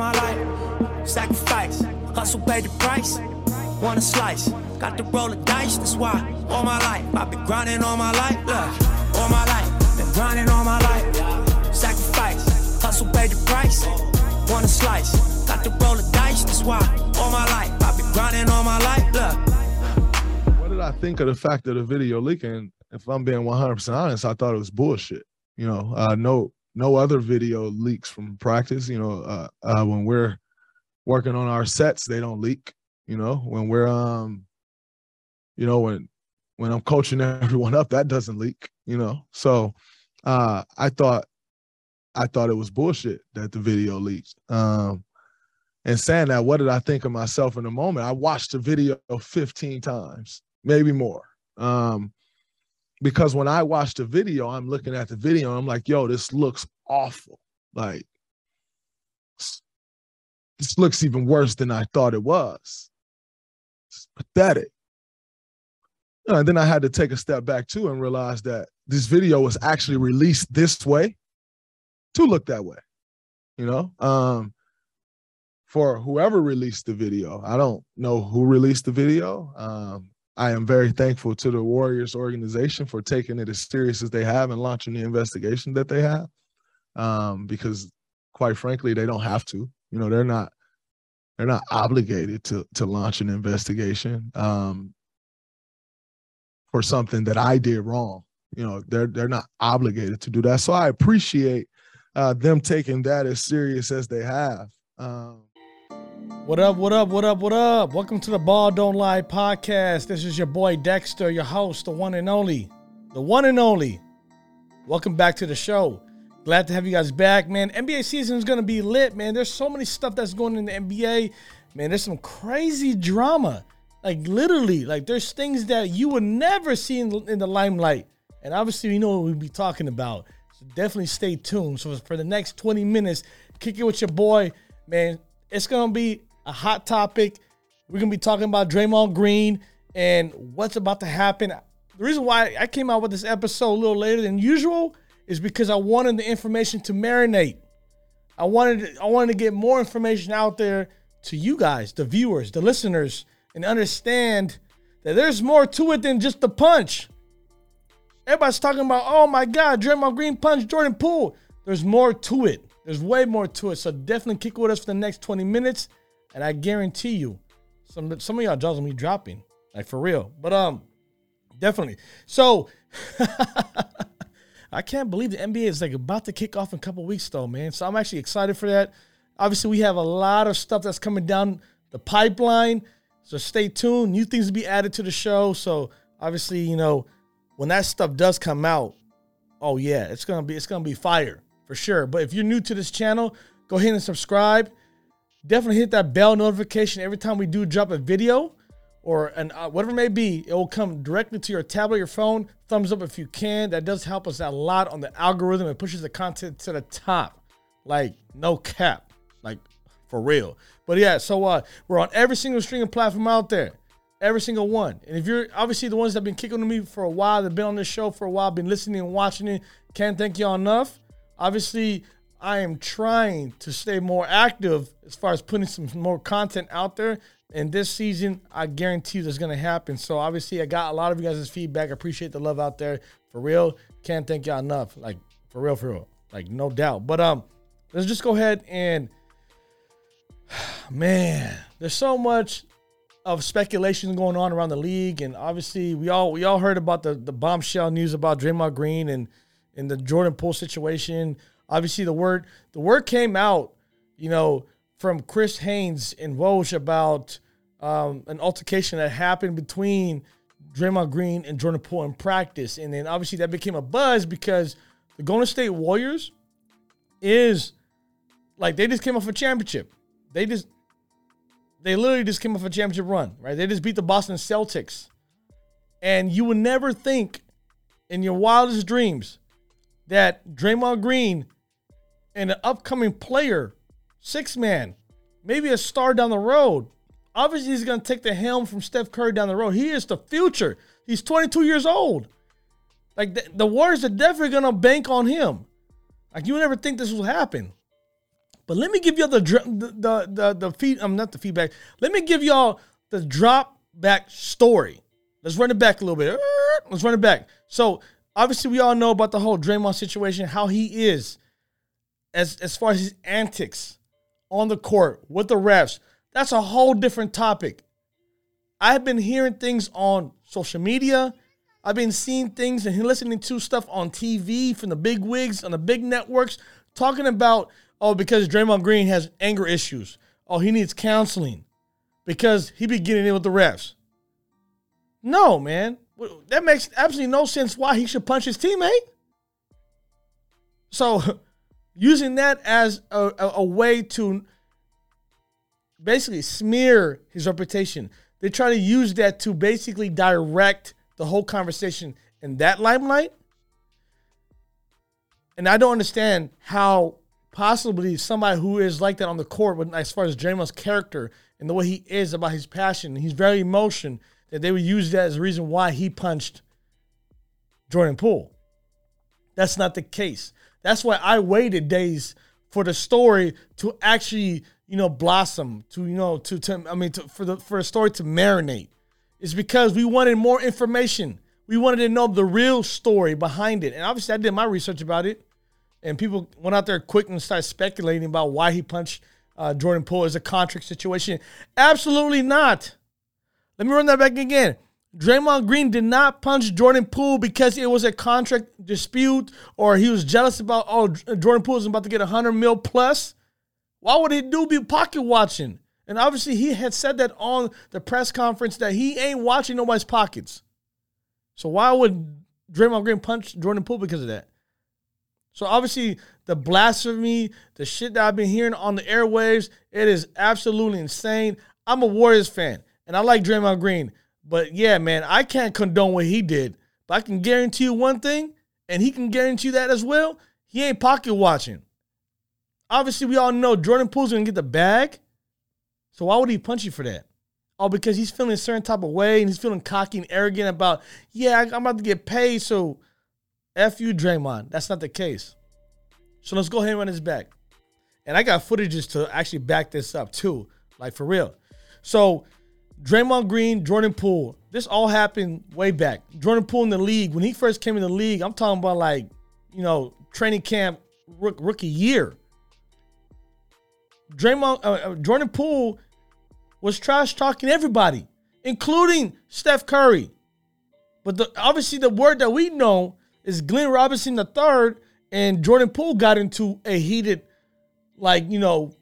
my life. Sacrifice, hustle, pay the price. Want a slice, got to roll the dice. That's why all my life I've been grinding all my life. Look, all my life, been grinding all my life. Sacrifice, hustle, pay the price. Want a slice, got to roll the dice. That's why all my life I've been grinding all my life. Look. What did I think of the fact of the video leaking? If I'm being 100% honest, I thought it was bullshit. You know, uh, no no other video leaks from practice. You know, uh, uh, when we're working on our sets, they don't leak. You know, when we're um, you know, when when I'm coaching everyone up, that doesn't leak. You know, so uh, I thought I thought it was bullshit that the video leaked. Um, and saying that, what did I think of myself in the moment? I watched the video 15 times, maybe more. Um, because when I watch the video, I'm looking at the video, I'm like, yo, this looks awful. Like, this looks even worse than I thought it was. It's pathetic. And then I had to take a step back too and realize that this video was actually released this way to look that way. You know, um, for whoever released the video, I don't know who released the video. Um, I am very thankful to the Warriors organization for taking it as serious as they have and launching the investigation that they have. Um, because quite frankly, they don't have to. You know, they're not they're not obligated to to launch an investigation um, for something that I did wrong. You know, they're they're not obligated to do that. So I appreciate uh, them taking that as serious as they have. Um, what up, what up, what up, what up? Welcome to the Ball Don't Lie podcast. This is your boy Dexter, your host, the one and only. The one and only. Welcome back to the show. Glad to have you guys back, man. NBA season is going to be lit, man. There's so many stuff that's going in the NBA. Man, there's some crazy drama. Like, literally, like, there's things that you would never see in, in the limelight. And obviously, we know what we'll be talking about. So definitely stay tuned. So, for the next 20 minutes, kick it with your boy, man. It's to be a hot topic. We're gonna be talking about Draymond Green and what's about to happen. The reason why I came out with this episode a little later than usual is because I wanted the information to marinate. I wanted I wanted to get more information out there to you guys, the viewers, the listeners, and understand that there's more to it than just the punch. Everybody's talking about, oh my God, Draymond Green punch Jordan Poole. There's more to it. There's way more to it. So definitely kick with us for the next 20 minutes and I guarantee you, some some of y'all jaws will be dropping, like for real. But um, definitely. So I can't believe the NBA is like about to kick off in a couple weeks, though, man. So I'm actually excited for that. Obviously, we have a lot of stuff that's coming down the pipeline. So stay tuned. New things to be added to the show. So obviously, you know, when that stuff does come out, oh yeah, it's gonna be it's gonna be fire for sure. But if you're new to this channel, go ahead and subscribe definitely hit that bell notification every time we do drop a video or an uh, whatever it may be. It will come directly to your tablet, your phone. Thumbs up if you can. That does help us a lot on the algorithm. It pushes the content to the top, like no cap, like for real. But yeah, so uh, we're on every single streaming platform out there. Every single one. And if you're obviously the ones that have been kicking to me for a while, they've been on this show for a while, been listening and watching it, can't thank y'all enough. Obviously, I am trying to stay more active as far as putting some more content out there. And this season, I guarantee that's going to happen. So obviously, I got a lot of you guys' feedback. I appreciate the love out there. For real, can't thank y'all enough. Like for real, for real, like no doubt. But um, let's just go ahead and man, there's so much of speculation going on around the league, and obviously we all we all heard about the the bombshell news about Draymond Green and and the Jordan Poole situation obviously the word the word came out, you know, from Chris Haynes and Woj about um, an altercation that happened between Draymond Green and Jordan Poole in practice, and then obviously that became a buzz because the Golden State Warriors is like they just came off a championship. They just they literally just came off a championship run, right? They just beat the Boston Celtics. And you would never think in your wildest dreams that Draymond Green and an upcoming player, six man, maybe a star down the road. Obviously, he's going to take the helm from Steph Curry down the road. He is the future. He's 22 years old. Like the, the Warriors are definitely going to bank on him. Like you would never think this will happen. But let me give you the the the the, the feed. I'm not the feedback. Let me give y'all the drop back story. Let's run it back a little bit. Let's run it back. So obviously, we all know about the whole Draymond situation, how he is as as far as his antics on the court with the refs. That's a whole different topic. I've been hearing things on social media. I've been seeing things and listening to stuff on TV from the big wigs on the big networks talking about, oh, because Draymond Green has anger issues. Oh, he needs counseling because he be getting in with the refs. No, man. That makes absolutely no sense why he should punch his teammate. So, using that as a, a, a way to basically smear his reputation, they're trying to use that to basically direct the whole conversation in that limelight. And I don't understand how possibly somebody who is like that on the court, as far as Draymond's character and the way he is about his passion, he's very emotion, that they would use that as a reason why he punched Jordan Poole. That's not the case. That's why I waited days for the story to actually, you know, blossom, to you know, to, to I mean, to, for the for a story to marinate. It's because we wanted more information. We wanted to know the real story behind it. And obviously, I did my research about it. And people went out there quick and started speculating about why he punched uh, Jordan Poole as a contract situation. Absolutely not. Let me run that back again. Draymond Green did not punch Jordan Poole because it was a contract dispute or he was jealous about, oh, uh, Jordan Poole is about to get 100 mil plus. Why would he do be pocket watching? And obviously, he had said that on the press conference that he ain't watching nobody's pockets. So why would Draymond Green punch Jordan Poole because of that? So obviously, the blasphemy, the shit that I've been hearing on the airwaves, it is absolutely insane. I'm a Warriors fan, and I like Draymond Green. But yeah, man, I can't condone what he did. But I can guarantee you one thing, and he can guarantee that as well. He ain't pocket watching. Obviously, we all know Jordan Poole's gonna get the bag. So why would he punch you for that? Oh, because he's feeling a certain type of way and he's feeling cocky and arrogant about, yeah, I'm about to get paid, so F you, Draymond. That's not the case. So let's go ahead and run this back. And I got footages to actually back this up too, like for real. So Draymond Green, Jordan Poole, this all happened way back. Jordan Poole in the league, when he first came in the league, I'm talking about like, you know, training camp rookie year. Draymond, uh, uh, Jordan Poole was trash talking everybody, including Steph Curry. But the, obviously, the word that we know is Glenn Robinson III and Jordan Poole got into a heated, like, you know,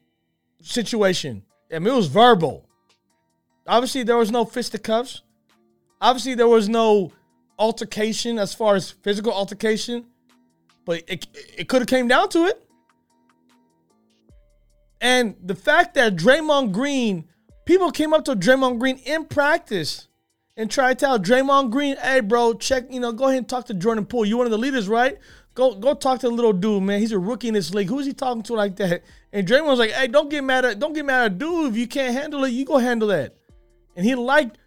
situation. I mean, it was verbal. Obviously, there was no fisticuffs. Obviously, there was no altercation as far as physical altercation, but it, it could have came down to it. And the fact that Draymond Green, people came up to Draymond Green in practice and tried to tell Draymond Green, hey, bro, check, you know, go ahead and talk to Jordan Poole. You one of the leaders, right? Go go talk to the little dude, man. He's a rookie in this league. Who's he talking to like that? And Draymond was like, hey, don't get mad at don't get mad at dude. If you can't handle it, you go handle that. And he liked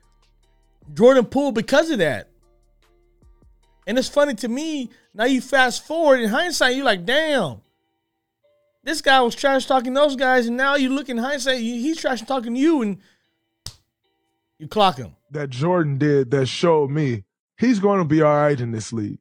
Jordan Poole because of that. And it's funny to me, now you fast forward in hindsight, you're like, damn, this guy was trash talking those guys, and now you look in hindsight, he's trash talking you, and you clock him. That Jordan did that showed me he's going to be all right in this league.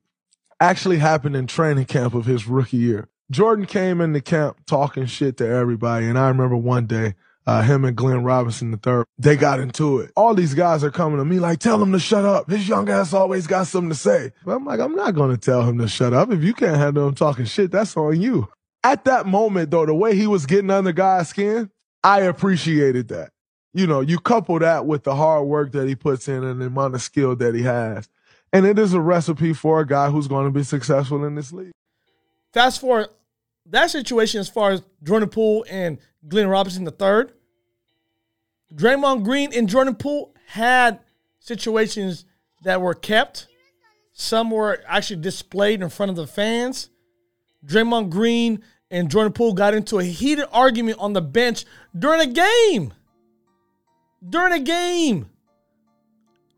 Actually happened in training camp of his rookie year. Jordan came into camp talking shit to everybody, and I remember one day uh, him and Glenn Robinson III, they got into it. All these guys are coming to me like, tell him to shut up. His young ass always got something to say. But I'm like, I'm not going to tell him to shut up. If you can't handle him talking shit, that's on you. At that moment, though, the way he was getting under guy's skin, I appreciated that. You know, you couple that with the hard work that he puts in and the amount of skill that he has. And it is a recipe for a guy who's going to be successful in this league. Fast forward that situation as far as Jordan Poole and Glenn Robinson III. Draymond Green and Jordan Poole had situations that were kept. Some were actually displayed in front of the fans. Draymond Green and Jordan Poole got into a heated argument on the bench during a game. During a game.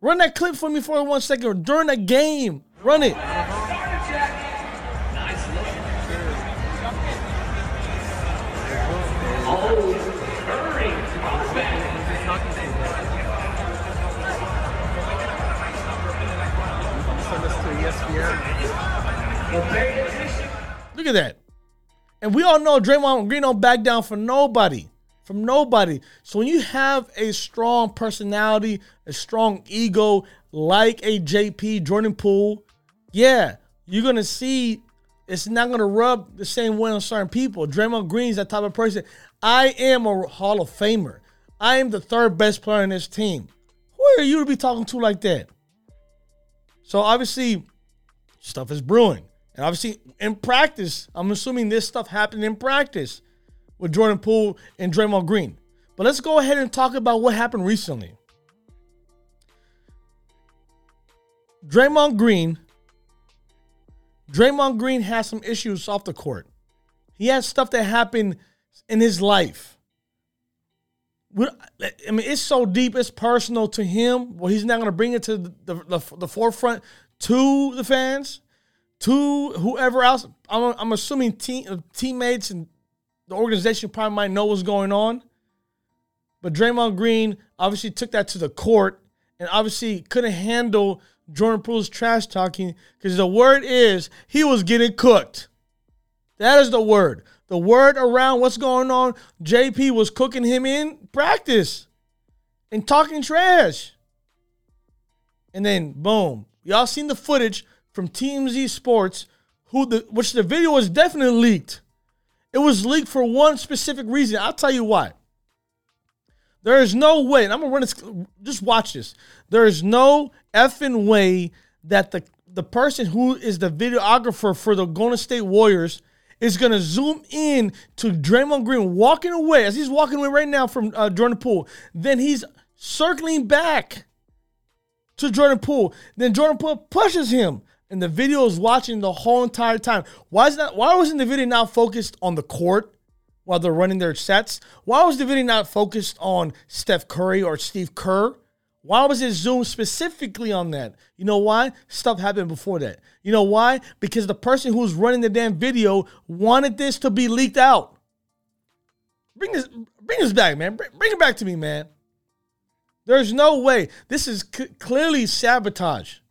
Run that clip for me for one second. During a game. Run it. Look at that. And we all know Draymond Green don't back down for nobody. From nobody. So when you have a strong personality, a strong ego like a JP Jordan Poole, yeah, you're gonna see it's not gonna rub the same way on certain people. Draymond Green's that type of person. I am a Hall of Famer. I am the third best player in this team. Who are you to be talking to like that? So obviously, stuff is brewing. And obviously, in practice, I'm assuming this stuff happened in practice with Jordan Poole and Draymond Green. But let's go ahead and talk about what happened recently. Draymond Green, Draymond Green has some issues off the court. He has stuff that happened in his life. I mean, it's so deep, it's personal to him. Well, he's not going to bring it to the, the, the forefront to the fans to whoever else. I'm, I'm assuming team, uh, teammates and the organization probably might know what's going on. But Draymond Green obviously took that to the court and obviously couldn't handle Jordan Poole's trash talking because the word is he was getting cooked. That is the word. The word around what's going on, JP was cooking him in practice and talking trash. And then boom. Y'all seen the footage from TMZ Sports, who the which the video was definitely leaked. It was leaked for one specific reason. I'll tell you why. There is no way, and I'm gonna run this. Just watch this. There is no effing way that the the person who is the videographer for the Golden State Warriors is gonna zoom in to Draymond Green walking away as he's walking away right now from uh, Jordan Poole. Then he's circling back to Jordan Poole. Then Jordan Poole pushes him and the video is watching the whole entire time. Why is that? Why wasn't the video not focused on the court while they're running their sets? Why was the video not focused on Steph Curry or Steve Kerr? Why was it zoomed specifically on that? You know why? Stuff happened before that. You know why? Because the person who's running the damn video wanted this to be leaked out. Bring this, bring this back, man. Bring, bring it back to me, man. There's no way. This is c- clearly sabotage.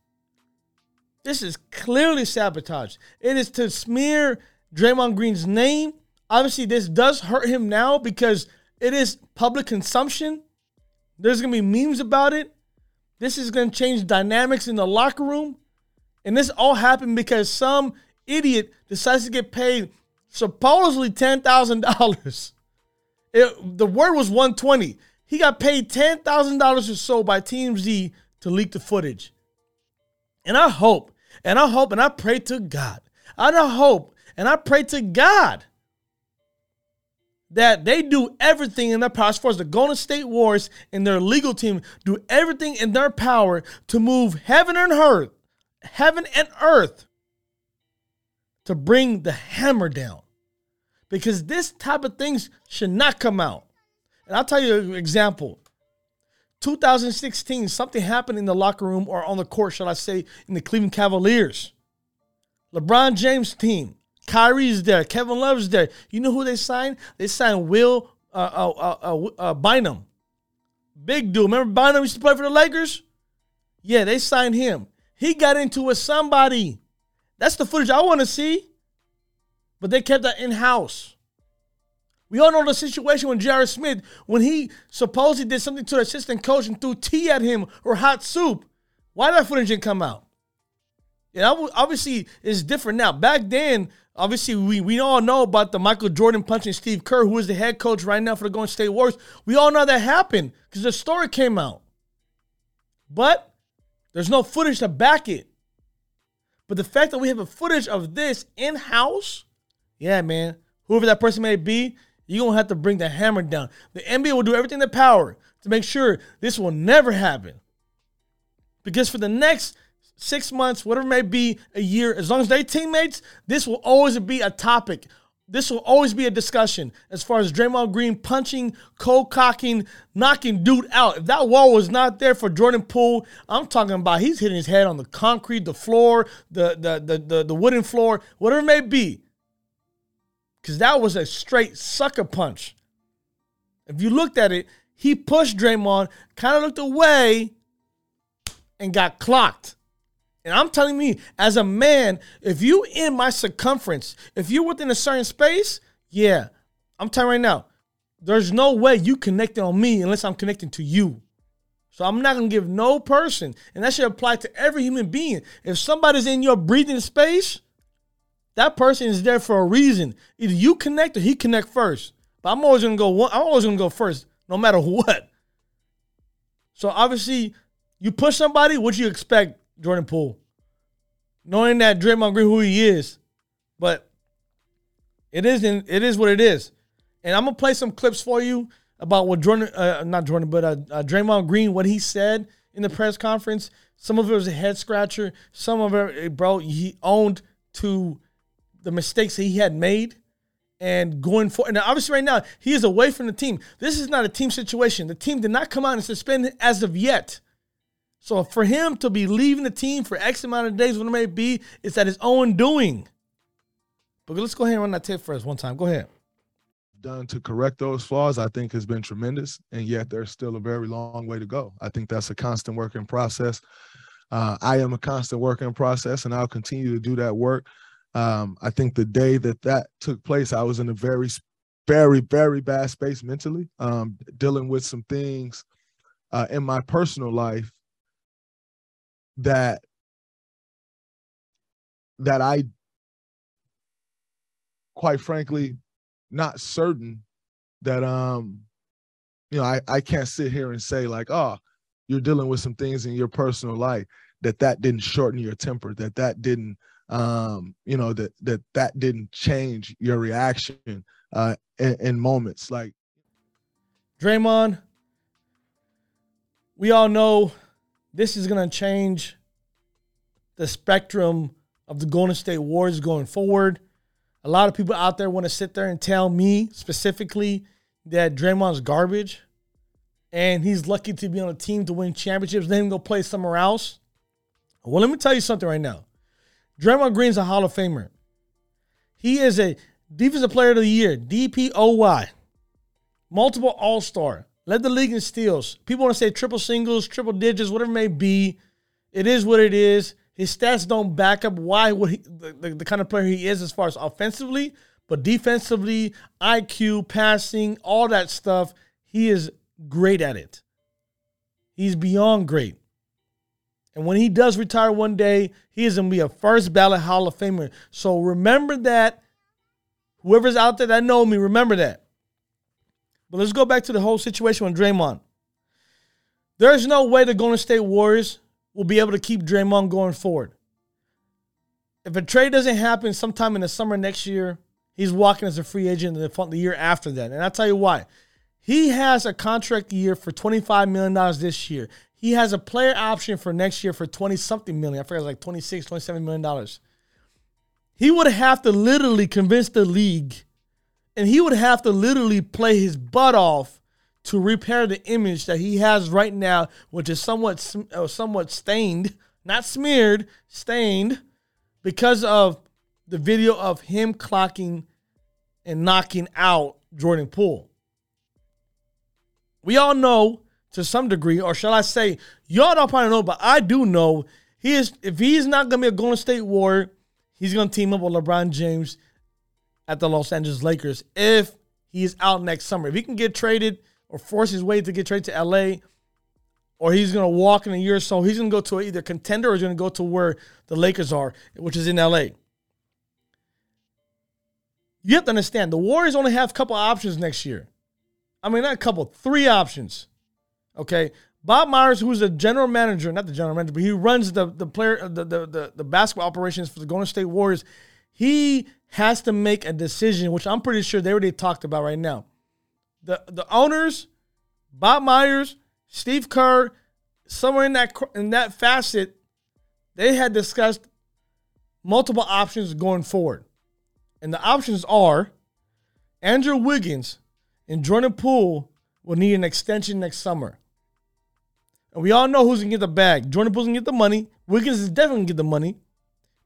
This is clearly sabotage. It is to smear Draymond Green's name. Obviously, this does hurt him now because it is public consumption. There's going to be memes about it. This is going to change dynamics in the locker room. And this all happened because some idiot decides to get paid supposedly $10,000. The word was 120. He got paid $10,000 or so by TMZ to leak the footage. And I hope, and I hope, and I pray to God, I hope, and I pray to God that they do everything in their power as far as the Golden State Warriors and their legal team do everything in their power to move heaven and earth, heaven and earth to bring the hammer down. Because this type of things should not come out. And I'll tell you an example. 2016, something happened in the locker room or on the court, shall I say, in the Cleveland Cavaliers. LeBron James' team, Kyrie's there, Kevin Love's there. You know who they signed? They signed Will uh, uh, uh, uh, Bynum. Big dude. Remember Bynum used to play for the Lakers? Yeah, they signed him. He got into it with somebody. That's the footage I want to see. But they kept that in house. We all know the situation when J.R. Smith, when he supposedly did something to the assistant coach and threw tea at him or hot soup. Why that footage didn't come out? Yeah, obviously it's different now. Back then, obviously we, we all know about the Michael Jordan punching Steve Kerr, who is the head coach right now for the Golden State Warriors. We all know that happened because the story came out. But there's no footage to back it. But the fact that we have a footage of this in house, yeah, man, whoever that person may be, you're going to have to bring the hammer down. The NBA will do everything in their power to make sure this will never happen. Because for the next six months, whatever may be, a year, as long as they're teammates, this will always be a topic. This will always be a discussion as far as Draymond Green punching, cold cocking, knocking dude out. If that wall was not there for Jordan Poole, I'm talking about he's hitting his head on the concrete, the floor, the the the the, the wooden floor, whatever it may be because that was a straight sucker punch. If you looked at it, he pushed Draymond, kind of looked away, and got clocked. And I'm telling me, as a man, if you in my circumference, if you're within a certain space, yeah, I'm telling you right now, there's no way you connecting on me unless I'm connecting to you. So I'm not gonna give no person, and that should apply to every human being. If somebody's in your breathing space, that person is there for a reason. Either you connect or he connect first. But I'm always gonna go. I'm always gonna go first, no matter what. So obviously, you push somebody. What you expect, Jordan Poole? Knowing that Draymond Green who he is, but it isn't. It is what it is. And I'm gonna play some clips for you about what Jordan, uh, not Jordan, but uh, uh, Draymond Green, what he said in the press conference. Some of it was a head scratcher. Some of it, bro, he owned to the mistakes he had made and going for and obviously right now he is away from the team. This is not a team situation. The team did not come out and suspend as of yet. So for him to be leaving the team for X amount of days, what it may be, it's at his own doing. But let's go ahead and run that tape for us one time. Go ahead. Done to correct those flaws, I think has been tremendous, and yet there's still a very long way to go. I think that's a constant working process. Uh, I am a constant working process, and I'll continue to do that work. Um, I think the day that that took place, I was in a very, very, very bad space mentally, um, dealing with some things uh, in my personal life that that I, quite frankly, not certain that um, you know, I I can't sit here and say like, oh, you're dealing with some things in your personal life that that didn't shorten your temper, that that didn't um, you know that that that didn't change your reaction uh, in, in moments like Draymond. We all know this is going to change the spectrum of the Golden State Warriors going forward. A lot of people out there want to sit there and tell me specifically that Draymond's garbage and he's lucky to be on a team to win championships, then go play somewhere else. Well, let me tell you something right now. Draymond Green's a Hall of Famer. He is a Defensive Player of the Year, DPOY, multiple All Star, led the league in steals. People want to say triple singles, triple digits, whatever it may be. It is what it is. His stats don't back up why what he, the, the, the kind of player he is as far as offensively, but defensively, IQ, passing, all that stuff, he is great at it. He's beyond great. And when he does retire one day, he is going to be a first ballot Hall of Famer. So remember that. Whoever's out there that know me, remember that. But let's go back to the whole situation with Draymond. There's no way the Golden State Warriors will be able to keep Draymond going forward. If a trade doesn't happen sometime in the summer next year, he's walking as a free agent the, the year after that. And I'll tell you why. He has a contract year for $25 million this year. He has a player option for next year for 20 something million. I forget, it was like 26, 27 million dollars. He would have to literally convince the league and he would have to literally play his butt off to repair the image that he has right now, which is somewhat uh, somewhat stained, not smeared, stained because of the video of him clocking and knocking out Jordan Poole. We all know to some degree, or shall I say, y'all don't probably know, but I do know he is. If he's not gonna be a Golden State Warrior, he's gonna team up with LeBron James at the Los Angeles Lakers if he's out next summer. If he can get traded or force his way to get traded to LA, or he's gonna walk in a year or so, he's gonna go to either contender or he's gonna go to where the Lakers are, which is in LA. You have to understand the Warriors only have a couple options next year. I mean, not a couple, three options. Okay. Bob Myers, who's the general manager, not the general manager, but he runs the the player the, the the the basketball operations for the Golden State Warriors. He has to make a decision, which I'm pretty sure they already talked about right now. The the owners, Bob Myers, Steve Kerr, somewhere in that in that facet, they had discussed multiple options going forward, and the options are Andrew Wiggins and Jordan Poole will need an extension next summer. And we all know who's gonna get the bag. Jordan Poole's gonna get the money. Wiggins is definitely gonna get the money.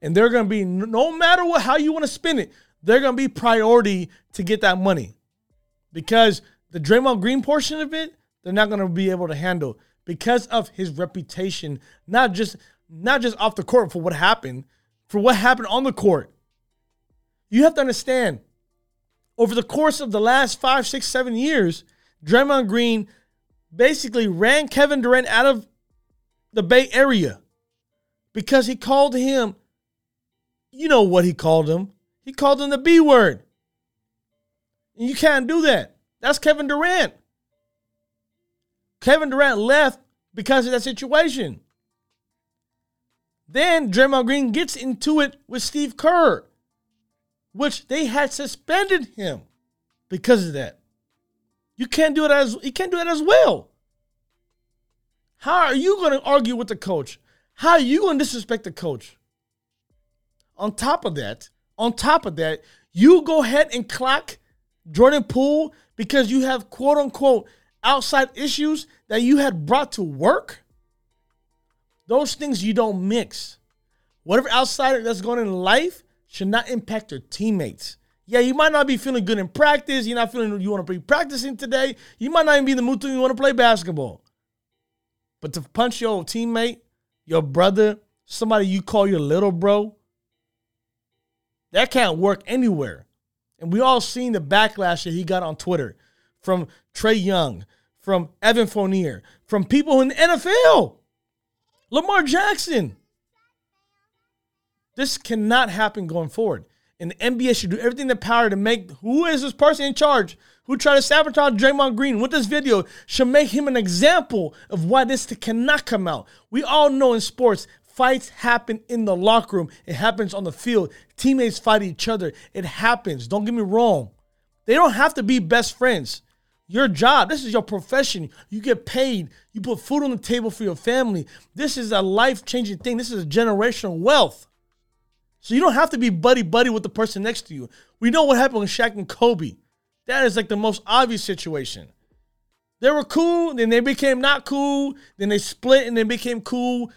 And they're gonna be no matter what how you want to spin it, they're gonna be priority to get that money. Because the Draymond Green portion of it, they're not gonna be able to handle because of his reputation, not just not just off the court for what happened, for what happened on the court. You have to understand, over the course of the last five, six, seven years, Draymond Green basically ran Kevin Durant out of the Bay Area because he called him, you know what he called him. He called him the B word. And you can't do that. That's Kevin Durant. Kevin Durant left because of that situation. Then Draymond Green gets into it with Steve Kerr, which they had suspended him because of that. You can't do it as you can't do it as well. How are you going to argue with the coach? How are you going to disrespect the coach? On top of that, on top of that, you go ahead and clock Jordan Poole because you have quote unquote outside issues that you had brought to work. Those things you don't mix. Whatever outsider that's going in life should not impact your teammates. Yeah, you might not be feeling good in practice. You're not feeling you want to be practicing today. You might not even be in the mood to you want to play basketball. But to punch your teammate, your brother, somebody you call your little bro, that can't work anywhere. And we all seen the backlash that he got on Twitter from Trae Young, from Evan Fournier, from people in the NFL. Lamar Jackson. This cannot happen going forward. And the NBA should do everything in their power to make who is this person in charge who tried to sabotage Draymond Green with this video should make him an example of why this cannot come out. We all know in sports, fights happen in the locker room. It happens on the field. Teammates fight each other. It happens. Don't get me wrong. They don't have to be best friends. Your job, this is your profession. You get paid. You put food on the table for your family. This is a life changing thing. This is a generational wealth. So you don't have to be buddy buddy with the person next to you. We know what happened with Shaq and Kobe. That is like the most obvious situation. They were cool, then they became not cool, then they split and they became cool.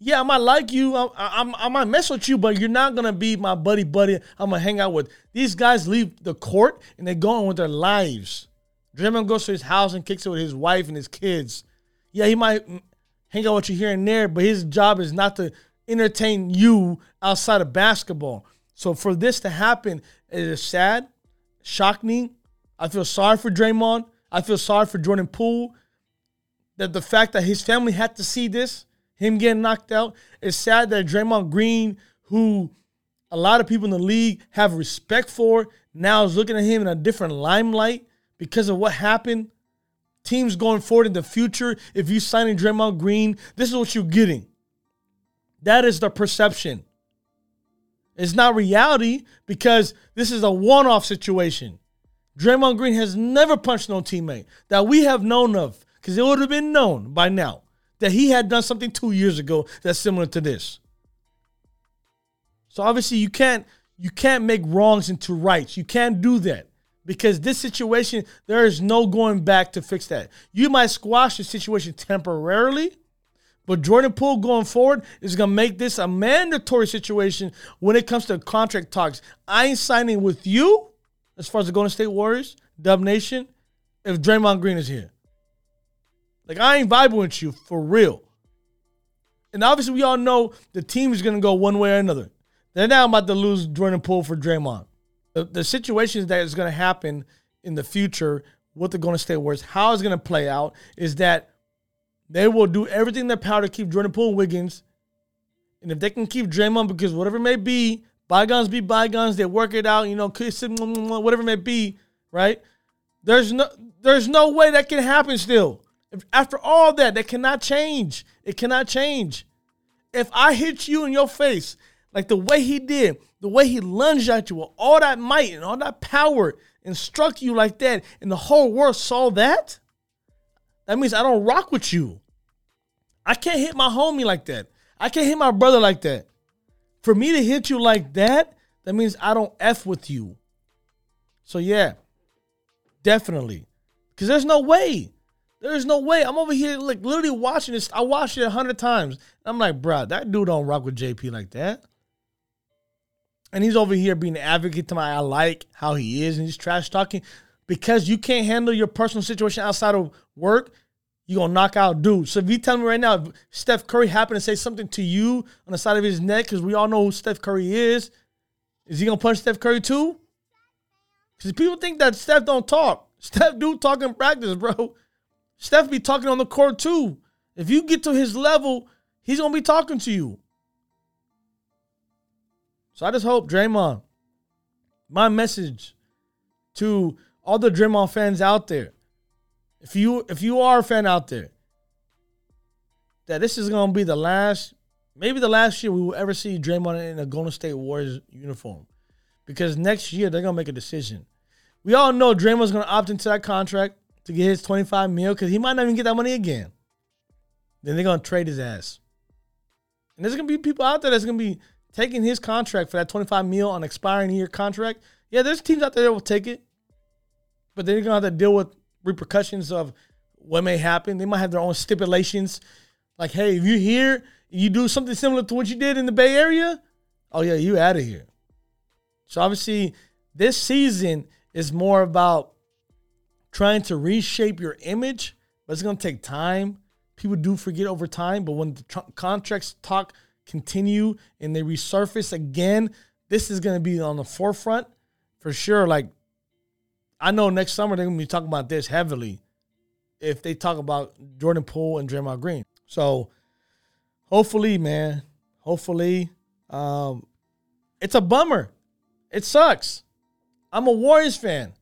Yeah, I might like you, I, I, I might mess with you, but you're not gonna be my buddy buddy. I'm gonna hang out with. These guys leave the court and they go on with their lives. Draymond goes to his house and kicks it with his wife and his kids. Yeah, he might mm, hang out with you here and there, but his job is not to entertain you outside of basketball. So for this to happen, it is sad, shocking. I feel sorry for Draymond. I feel sorry for Jordan Poole. That the fact that his family had to see this, him getting knocked out, it's sad that Draymond Green, who a lot of people in the league have respect for, now is looking at him in a different limelight because of what happened. Teams going forward in the future, if you signing Draymond Green, this is what you're getting. That is the perception. It's not reality because this is a one off situation. Draymond Green has never punched no teammate that we have known of because it would have been known by now that he had done something two years ago that's similar to this. So obviously you can't you can't make wrongs into rights. You can't do that because this situation there is no going back to fix that. You might squash the situation temporarily, but Jordan Poole going forward is going to make this a mandatory situation when it comes to contract talks. I ain't signing with you as far as the Golden State Warriors, Dub Nation, if Draymond Green is here. Like, I ain't vibing with you for real. And obviously, we all know the team is going to go one way or another. They're now about to lose Jordan Poole for Draymond. The, the that is going to happen in the future with the Golden State Warriors, how it's going to play out is that they will do everything in their power to keep Jordan Poole and Wiggins. And if they can keep Draymond, because whatever it may be, bygones be bygones, they work it out, you know, whatever it may be, right? There's no there's no way that can happen still. If, after all that, that cannot change. It cannot change. If I hit you in your face, like the way he did, the way he lunged at you with all that might and all that power and struck you like that, and the whole world saw that, that means I don't rock with you. I can't hit my homie like that. I can't hit my brother like that. For me to hit you like that, that means I don't F with you. So yeah, definitely. Cause there's no way. There's no way. I'm over here like literally watching this. I watched it a hundred times. I'm like, bro, that dude don't rock with JP like that. And he's over here being an advocate to my I like how he is and he's trash talking because you can't handle your personal situation outside of work, you're gonna knock out dude. So if you tell me right now, if Steph Curry happened to say something to you on the side of his neck, because we all know who Steph Curry is, is he gonna punch Steph Curry too? Because people think that Steph don't talk. Steph do talk in practice, bro. Steph be talking on the court too. If you get to his level, he's gonna be talking to you. So I just hope Draymond, my message to all the Draymond fans out there, if you if you are a fan out there, that this is gonna be the last, maybe the last year we will ever see Draymond in a Golden State Warriors uniform, because next year they're gonna make a decision. We all know Draymond's gonna opt into that contract to get his 25 mil because he might not even get that money again. Then they're gonna trade his ass. And there's gonna be people out there that's gonna be taking his contract for that 25 mil on expiring year contract. Yeah, there's teams out there that will take it. But they're gonna have to deal with repercussions of what may happen. They might have their own stipulations. Like, hey, if you're here, you do something similar to what you did in the Bay Area, oh yeah, you out of here. So obviously, this season is more about trying to reshape your image, but it's gonna take time. People do forget over time, but when the tr- contracts talk continue and they resurface again, this is gonna be on the forefront for sure. Like I know next summer they're gonna be talking about this heavily if they talk about Jordan Poole and Draymond Green. So hopefully, man, hopefully, um, it's a bummer. It sucks. I'm a Warriors fan,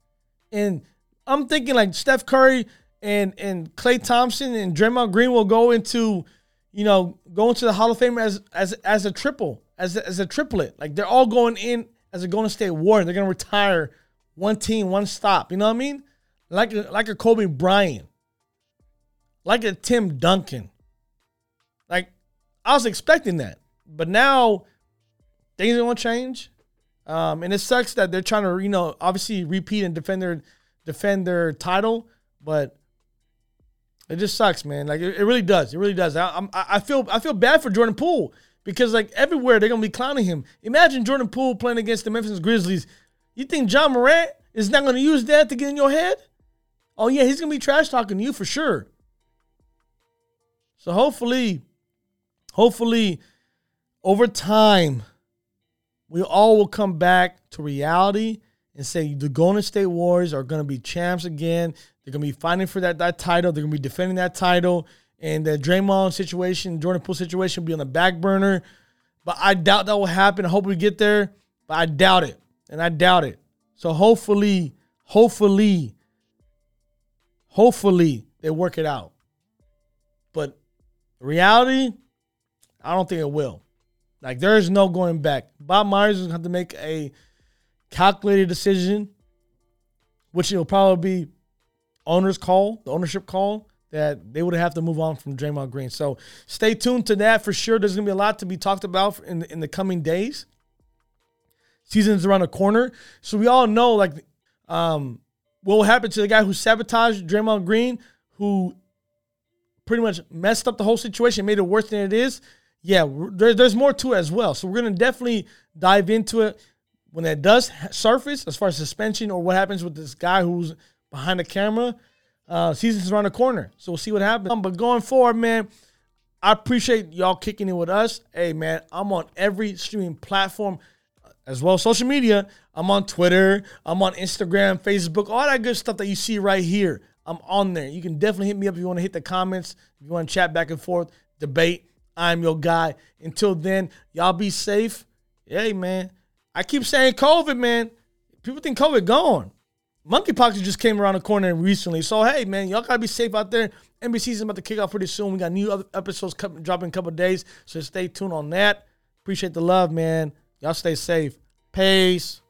and I'm thinking like Steph Curry and and Klay Thompson and Draymond Green will go into, you know, go into the Hall of Fame as as as a triple, as a, as a triplet. Like they're all going in as a Golden State Warrior. They're gonna retire one team, one stop. You know what I mean? Like a, like a Kobe Bryant, like a Tim Duncan. Like I was expecting that, but now things are gonna change. Um, and it sucks that they're trying to, you know, obviously repeat and defend their defend their title, but it just sucks, man. Like it, it really does. It really does. I, I'm, I feel I feel bad for Jordan Poole because like everywhere they're gonna be clowning him. Imagine Jordan Poole playing against the Memphis Grizzlies. You think Ja Morant is not gonna use that to get in your head? Oh yeah, he's gonna be trash talking to you for sure. So hopefully, hopefully, over time, we all will come back to reality and say the Golden State Warriors are going to be champs again. They're going to be fighting for that, that title. They're going to be defending that title. And the Draymond situation, Jordan Poole situation will be on the back burner. But I doubt that will happen. I hope we get there, but I doubt it. And I doubt it. So hopefully, hopefully, hopefully they work it out. But reality, I don't think it will. Like there is no going back. Bob Myers is going to have to make a calculated decision, which it'll probably be owner's call, the ownership call that they would have to move on from Draymond Green. So stay tuned to that for sure. There's going to be a lot to be talked about in in the coming days. Season's around the corner, so we all know like um, what will happen to the guy who sabotaged Draymond Green, who pretty much messed up the whole situation, made it worse than it is. Yeah, there, there's more to it as well. So we're gonna definitely dive into it when that does surface, as far as suspension or what happens with this guy who's behind the camera. Uh, season's around the corner, so we'll see what happens. Um, but going forward, man, I appreciate y'all kicking it with us. Hey, man, I'm on every streaming platform as well as social media. I'm on Twitter, I'm on Instagram, Facebook, all that good stuff that you see right here. I'm on there. You can definitely hit me up if you want to hit the comments, if you want to chat back and forth, debate. I'm your guy. Until then, y'all be safe. Hey, man. I keep saying COVID, man. People think COVID gone. Monkeypox just came around the corner recently. So, hey, man, y'all got to be safe out there. NBC's about to kick off pretty soon. We got new episodes coming, dropping in a couple days. So stay tuned on that. Appreciate the love, man. Y'all stay safe. Peace.